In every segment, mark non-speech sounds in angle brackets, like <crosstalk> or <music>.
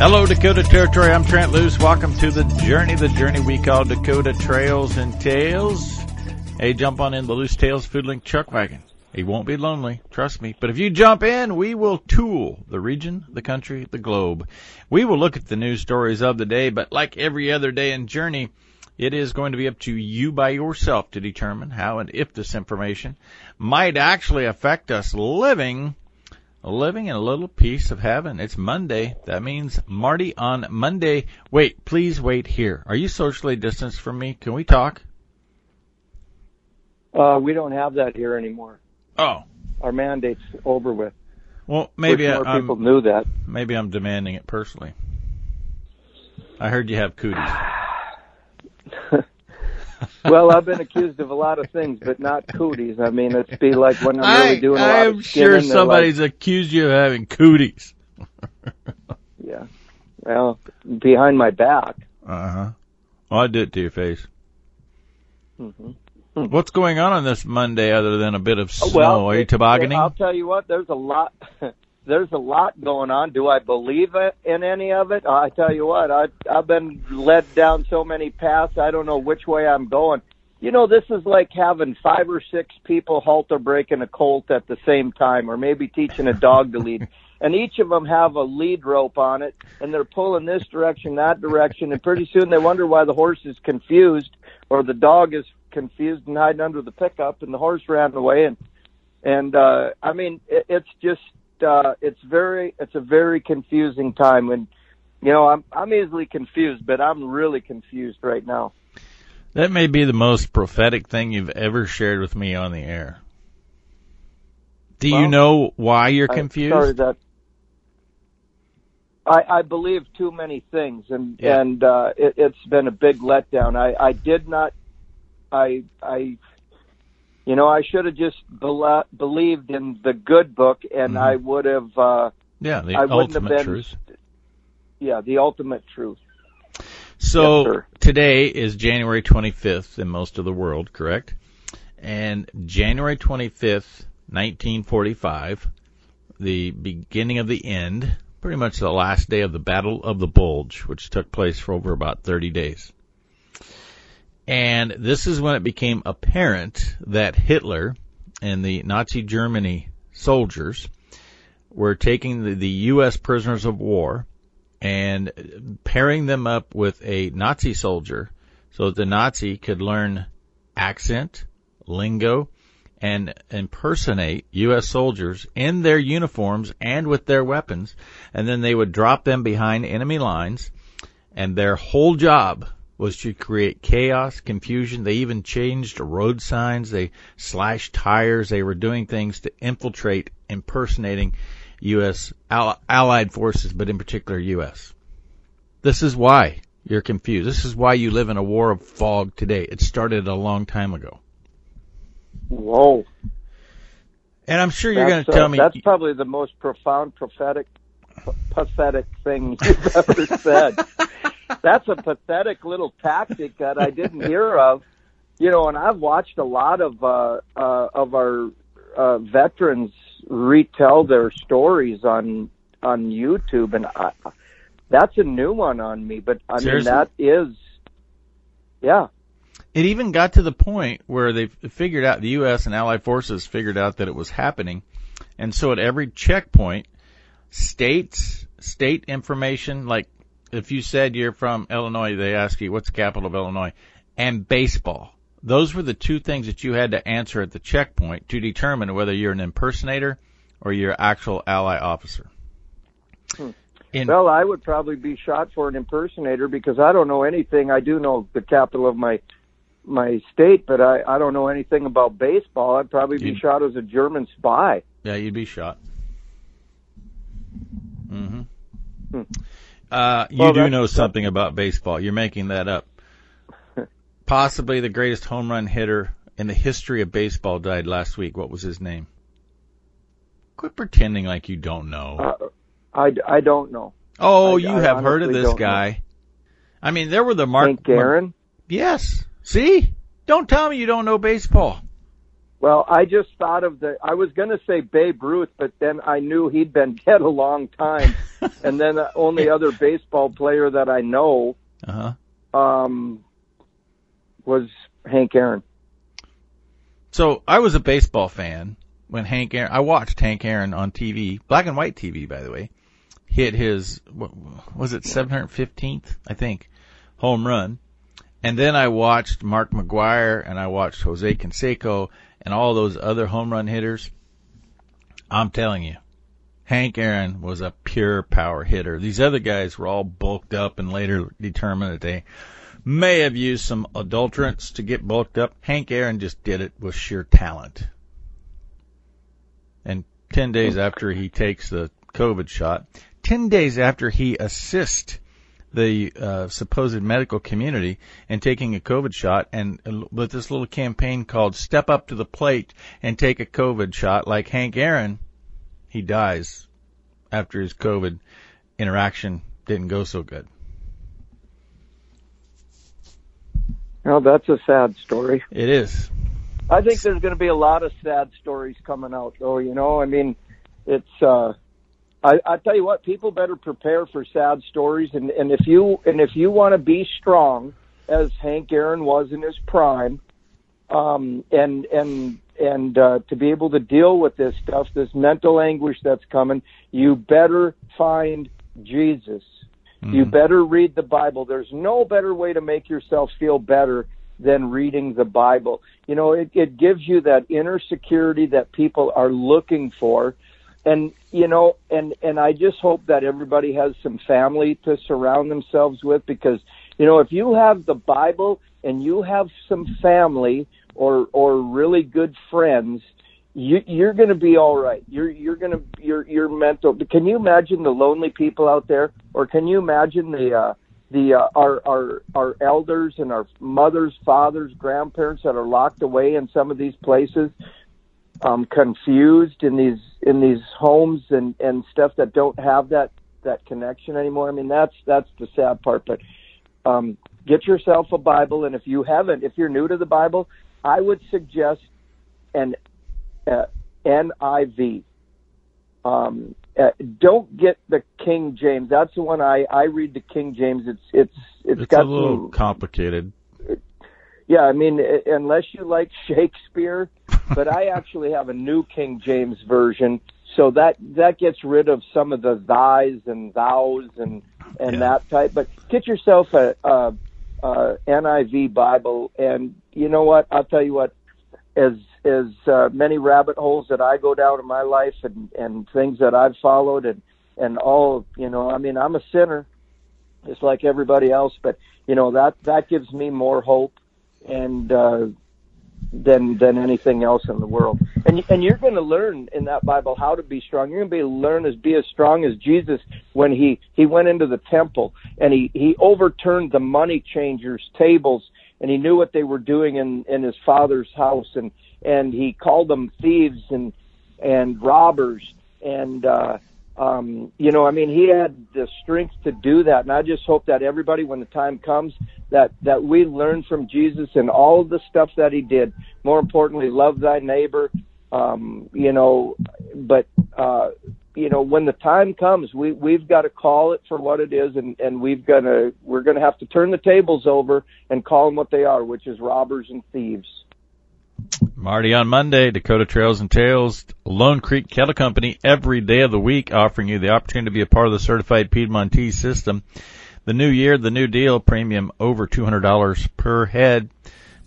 Hello, Dakota Territory. I'm Trent Loos. Welcome to the journey, the journey we call Dakota Trails and Tales. Hey, jump on in the Loos Tales Food Link wagon. He won't be lonely, trust me. But if you jump in, we will tool the region, the country, the globe. We will look at the news stories of the day, but like every other day in Journey, it is going to be up to you by yourself to determine how and if this information might actually affect us living living in a little piece of heaven. It's Monday. That means Marty on Monday. Wait, please wait here. Are you socially distanced from me? Can we talk? Uh, we don't have that here anymore. Oh, Our mandate's over with. well, maybe more I, people knew that. maybe I'm demanding it personally. I heard you have cooties. <sighs> <laughs> well, I've been accused of a lot of things, but not cooties. I mean, it's be like when I'm really I, doing a I lot of sure skinning, they're somebody's accused you of having cooties. <laughs> Yeah. Well, behind my back. Uh huh. Well, I did it to your face. hmm What's going on on this Monday other than a bit of snow? Oh, well, Are you tobogganing? I'll tell you what. There's a lot. <laughs> There's a lot going on. Do I believe in any of it? I tell you what. I I've been led down so many paths. I don't know which way I'm going. You know, this is like having five or six people halter breaking a colt at the same time, or maybe teaching a dog to lead. <laughs> And each of them have a lead rope on it, and they're pulling this direction, that direction, and pretty soon they wonder why the horse is confused, or the dog is confused and hiding under the pickup, and the horse ran away. And and uh, I mean, it, it's just uh, it's very it's a very confusing time, and you know I'm I'm easily confused, but I'm really confused right now. That may be the most prophetic thing you've ever shared with me on the air. Do you know why you're confused? I'm sorry that I, I believe too many things, and Yeah. and uh, it, it's been a big letdown. I I did not, I I, you know, I should have just believed in the good book, and Mhm. I would have, uh, yeah, the I ultimate been- truth. yeah, the ultimate truth. So Yes, today is January 25th in most of the world, correct? And January 25th, 1945, the beginning of the end, pretty much the last day of the Battle of the Bulge, which took place for over about 30 days. And this is when it became apparent that Hitler and the Nazi Germany soldiers were taking the, the U.S. prisoners of war and pairing them up with a Nazi soldier so that the Nazi could learn accent, lingo, and impersonate U.S. soldiers in their uniforms and with their weapons, and then they would drop them behind enemy lines, and their whole job was to create chaos, confusion. They even changed road signs. They slashed tires. They were doing things to infiltrate, impersonating U.S. Allied forces, but in particular U.S. This is why you're confused. This is why you live in a war of fog today. It started a long time ago. Whoa. And I'm sure you're going to uh, tell me. that's probably the most profound, prophetic, pathetic thing <laughs> you've ever said. That's a pathetic little tactic that I didn't hear of. You know, and I've watched a lot of uh, uh, of our uh, veterans retell their stories on on YouTube, and I, that's a new one on me. But I Seriously? mean, that is, yeah, it even got to the point where they figured out the U.S. and Allied forces figured out that it was happening, and so at every checkpoint, states, state information, like if you said you're from Illinois, they ask you what's the capital of Illinois, and baseball. Those were the two things that you had to answer at the checkpoint to determine whether you're an impersonator or you're an actual ally officer. Hmm. In, Well, I would probably be shot for an impersonator because I don't know anything. I do know the capital of my my state, but I I don't know anything about baseball. I'd probably be shot as a German spy. Yeah, you'd be shot. hmm Hmm. Uh, you Well, do know something about baseball. You're making that up. <laughs> Possibly the greatest home run hitter in the history of baseball died last week. What was his name? Quit pretending like you don't know. Uh, I I don't know. oh, I- you I have heard of this don't know. guy. I mean, there were the Mark. Hank Aaron. Yes. See? Don't tell me you don't know baseball. Well, I just thought of the. I was going to say Babe Ruth, but then I knew he'd been <laughs> dead a long time, and then the only <laughs> other baseball player that I know Uh huh. um, was Hank Aaron. So I was a baseball fan when Hank Aaron. I watched Hank Aaron on TV, black and white TV, by the way, hit his what was it 715th, I think, home run, and then I watched Mark McGwire and I watched Jose Canseco and all those other home run hitters. I'm telling you, Hank Aaron was a pure power hitter. These other guys were all bulked up and later determined that they may have used some adulterants to get bulked up. Hank Aaron just did it with sheer talent. And 10 days after he takes the COVID shot, 10 days after he assists the uh, supposed medical community and taking a COVID shot and uh, with this little campaign called Step Up to the Plate and Take a COVID Shot, like Hank Aaron, he dies after his COVID interaction didn't go so good. Well, that's a sad story. It is. I think there's going to be a lot of sad stories coming out, though. You know, I mean, it's. uh I, I tell you what, people better prepare for sad stories, and and if you and if you want to be strong, as Hank Aaron was in his prime, um, and and and uh, to be able to deal with this stuff, this mental anguish that's coming, you better find Jesus. You better read the Bible. There's no better way to make yourself feel better than reading the Bible. You know, it, it gives you that inner security that people are looking for. And, you know, and, and I just hope that everybody has some family to surround themselves with because, you know, if you have the Bible and you have some family or, or really good friends, you, you're going to be all right. You're you're going to your your mental. Can you imagine the lonely people out there, or can you imagine the uh, the uh, our our our elders and our mothers, fathers, grandparents that are locked away in some of these places, um, confused in these in these homes and and stuff that don't have that that connection anymore. I mean, that's that's the sad part. But um, get yourself a Bible, and if you haven't, if you're new to the Bible, I would suggest an uh, NIV. Um, uh, don't get the King James. That's the one I I read. The King James. It's it's it's, It's got a little some, complicated. yeah. I mean, uh, unless you like <laughs> Shakespeare, but I actually have a New King James version, so that that gets rid of some of the thys and thous and and Yeah. that type. But get yourself a, a, a NIV Bible, and you know what? I'll tell you what. As as uh, many rabbit holes that I go down in my life, and and things that I've followed, and and all you know. I mean, I'm a sinner, just like everybody else, but you know that that gives me more hope and uh, than than anything else in the world. And and you're going to learn in that Bible how to be strong. You're going to be learn as be as strong as Jesus when he he went into the temple and he he overturned the money changers' tables and he knew what they were doing in in his father's house and and he called them thieves and and robbers and uh um you know i mean he had the strength to do that and i just hope that everybody when the time comes that that we learn from jesus and all of the stuff that he did. More importantly love thy neighbor um you know but uh you know when the time comes we we've got to call it for what it is and and we've got to we're going to have to turn the tables over and call them what they are which is robbers and thieves Marty on Monday, Dakota Trails and Tales, Lone Creek Cattle Company, every day of the week offering you the opportunity to be a part of the certified Piedmontese system. The new year, the new deal, premium over $200 per head,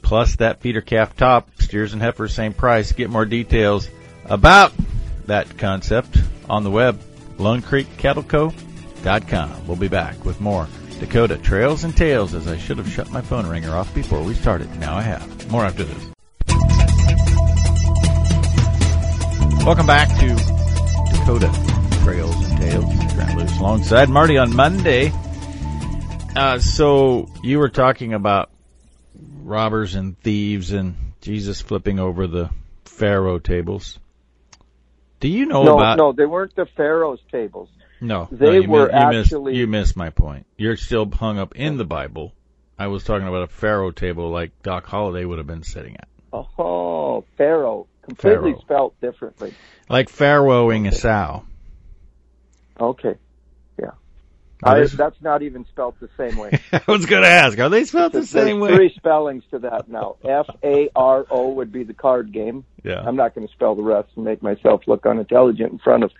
plus that feeder calf top, steers and heifers, same price. Get more details about that concept on the web, LoneCreekCattleCo.com. We'll be back with more Dakota Trails and Tales as I should have shut my phone ringer off before we started. Now I have. More after this. Welcome back to Dakota Trails and Tales. Trent Loos alongside Marty on Monday. Uh, so you were talking about robbers and thieves and Jesus flipping over the Pharaoh tables. Do you know no about? no they weren't the pharaoh's tables no, They no, were mi- you missed- actually- you missed my point. You're still hung up in the Bible. I was talking about a faro table like Doc Holliday would have been sitting at. Oh, Pharaoh. Completely Pharaoh. spelt differently. Like farrowing a sow. Okay. Yeah. I, that's not even spelt the same way. <laughs> I was going to ask, are they spelled the There's same way? three spellings to that now. F A R O would be the card game. Yeah. I'm not going to spell the rest and make myself look unintelligent in front of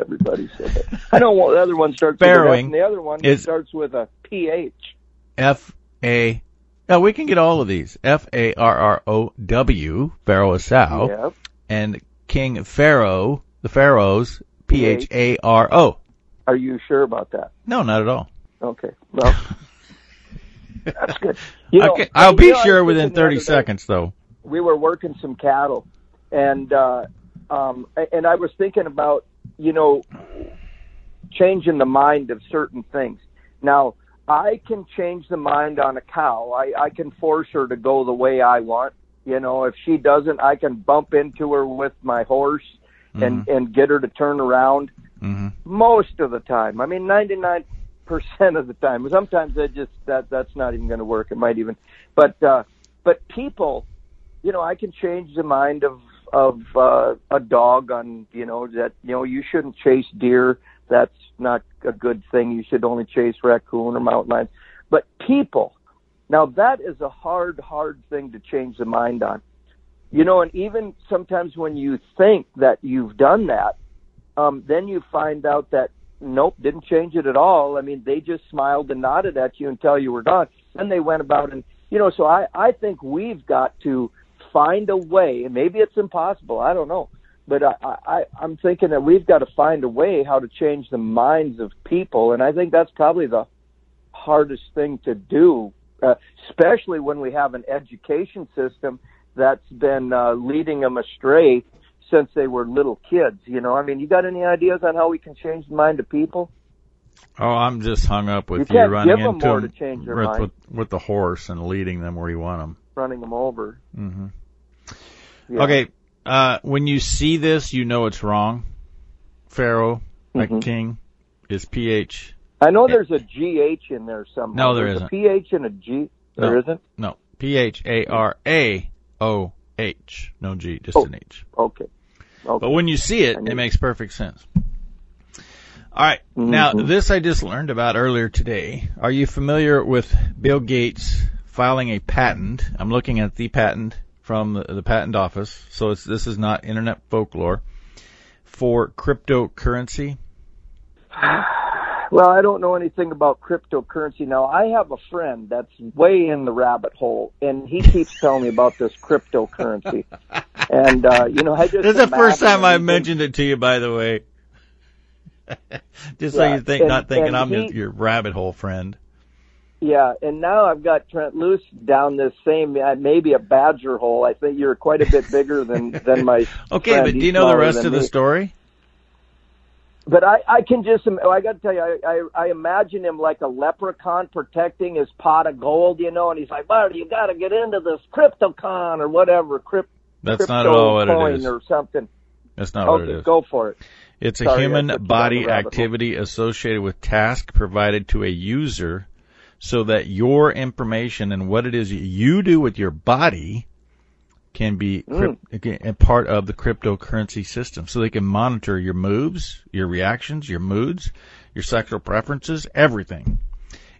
everybody. So I know what the other one starts with an F, Farrowing and the other one is- starts with a P H. F A. Now we can get all of these. F A R R O W, farrow sow, Yep. and King Pharaoh, the Pharaohs, P H A R O. Are you sure about that? No, not at all. Okay. Well, <laughs> that's good. You know, okay, I'll be sure within 30 day- seconds, though. we were working some cattle and uh um and I was thinking about you know changing the mind of certain things. Now, I can change the mind on a cow. I I can force her to go the way I want. You know, if she doesn't, I can bump into her with my horse and and get her to turn around hmm most of the time. I mean, 99% of the time. Sometimes I just that that's not even going to work. It might even, but uh, but people, you know, I can change the mind of of uh, a dog on you know that you know you shouldn't chase deer. That's not a good thing. You should only chase raccoon or mountain lions. But people, now that is a hard, hard thing to change the mind on. You know, and even sometimes when you think that you've done that, um, then you find out that nope, didn't change it at all. I mean, they just smiled and nodded at you until you were gone. Then they went about and you know, so I I think we've got to find a way, and maybe it's impossible. I don't know, but I, I I'm thinking that we've got to find a way how to change the minds of people, and I think that's probably the hardest thing to do, uh, especially when we have an education system that's been uh, leading them astray since they were little kids. You know, I mean, you got any ideas on how we can change the mind of people? Oh, I'm just hung up with You you, running give 'em into more 'em to change their with, mind. with, with the horse and leading them where you want them. Running them over. hmm Yeah. Okay, uh, when you see this, you know it's wrong. Pharaoh, like Mhm. king, is PH. I know there's a GH in there somewhere. No, there there's isn't. A PH and a G. There No. isn't. No, P H A R A O H. No G, just Oh. an H. Okay. Okay. But when you see it, it makes perfect sense. All right. Now, Mhm. this I just learned about earlier today. Are you familiar with Bill Gates filing a patent? I'm looking at the patent from the, the patent office, so it's, this is not internet folklore for cryptocurrency. Well, I don't know anything about cryptocurrency now. I have a friend that's way in the rabbit hole, and he keeps telling me about this cryptocurrency. <laughs> and uh, you know, I just This is the first time I everything- mentioned it to you, by the way. <laughs> just so you think, and- not thinking I'm he- your rabbit hole friend. Yeah, and now I've got Trent Loos down this same, uh, maybe a badger hole. I think you're quite a bit bigger than <laughs> than my. Okay, friend. but do you know the rest of the story? But I, I can just, im- I got to tell you, I, I, I imagine him like a leprechaun protecting his pot of gold, you know, and he's like, Marty, you got to get into this CryptoCon or whatever, crypt, That's crypto not at all what coin it is. or something. That's not what okay, it is. go for it. It's a Sorry, I human took you down body the rabbit hole. activity associated with task provided to a user so that your information and what it is you do with your body can be Mm. crypt- part of the cryptocurrency system so they can monitor your moves, your reactions, your moods, your sexual preferences, everything.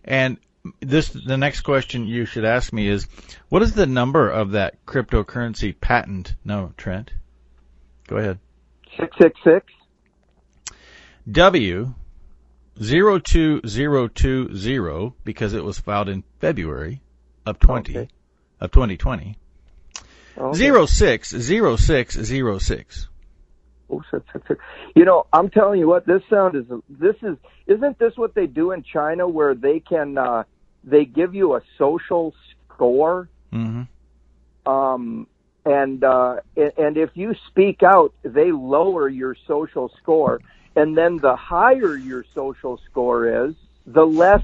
And this the next question you should ask me is what is the number of that cryptocurrency patent? No, Trent. Go ahead. 666. W zero two zero two zero because it was filed in February of twenty Okay. of twenty twenty. Okay. Zero six zero six zero six. Oh, six, six, six. You know, I'm telling you what, this sound is, this is, isn't this what they do in China where they can, uh, they give you a social score? Mm-hmm. um, and uh, and if you speak out, they lower your social score, and then the higher your social score is, the less,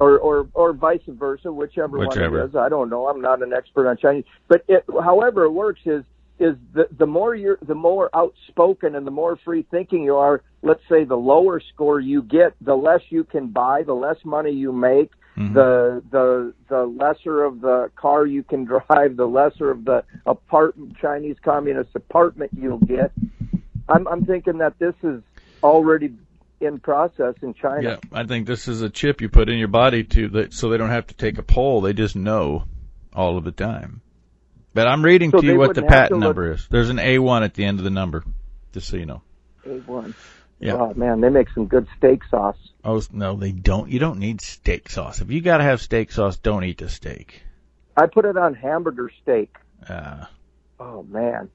or or or vice versa, whichever, Whichever. one it is. I don't know. I'm not an expert on Chinese, but it, however it works is is the the more you're the more outspoken and the more free thinking you are. Let's say the lower score you get, the less you can buy, the less money you make, Mhm. the the the lesser of the car you can <laughs> drive, the lesser of the apartment Chinese communist apartment you'll get. I'm I'm thinking that this is already in process in China. Yeah, I think this is a chip you put in your body to that, so they don't have to take a poll. They just know all of the time. But I'm reading So to you what the patent number is. There's an A1 at the end of the number, just so you know. A1. Yeah. Oh man, they make some good steak sauce. Oh no, they don't. You don't need steak sauce. If you gotta have steak sauce, don't eat the steak. I put it on hamburger steak. Uh, Oh man,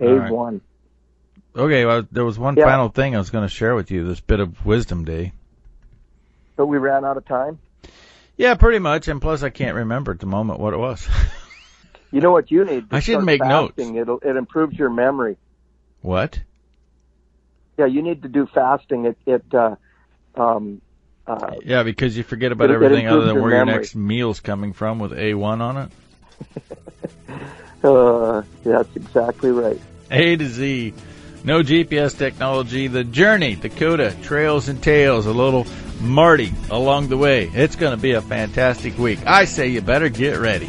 All right. A1. okay, well, there was one Yeah. final thing I was going to share with you. This bit of wisdom day. So we ran out of time. Yeah, pretty much. And plus, I can't remember at the moment what it was. <laughs> You know what you need? To I should make notes. It'll it improves your memory. what? Yeah, you need to do fasting. It it uh, um, uh, Yeah, because you forget about It- it everything other than where your memory. next meal's coming from with A1 on it. <laughs> uh, that's exactly right. A to Z. No GPS technology. The journey, Dakota, trails and tales, a little Marty along the way. It's going to be a fantastic week. I say you better get ready.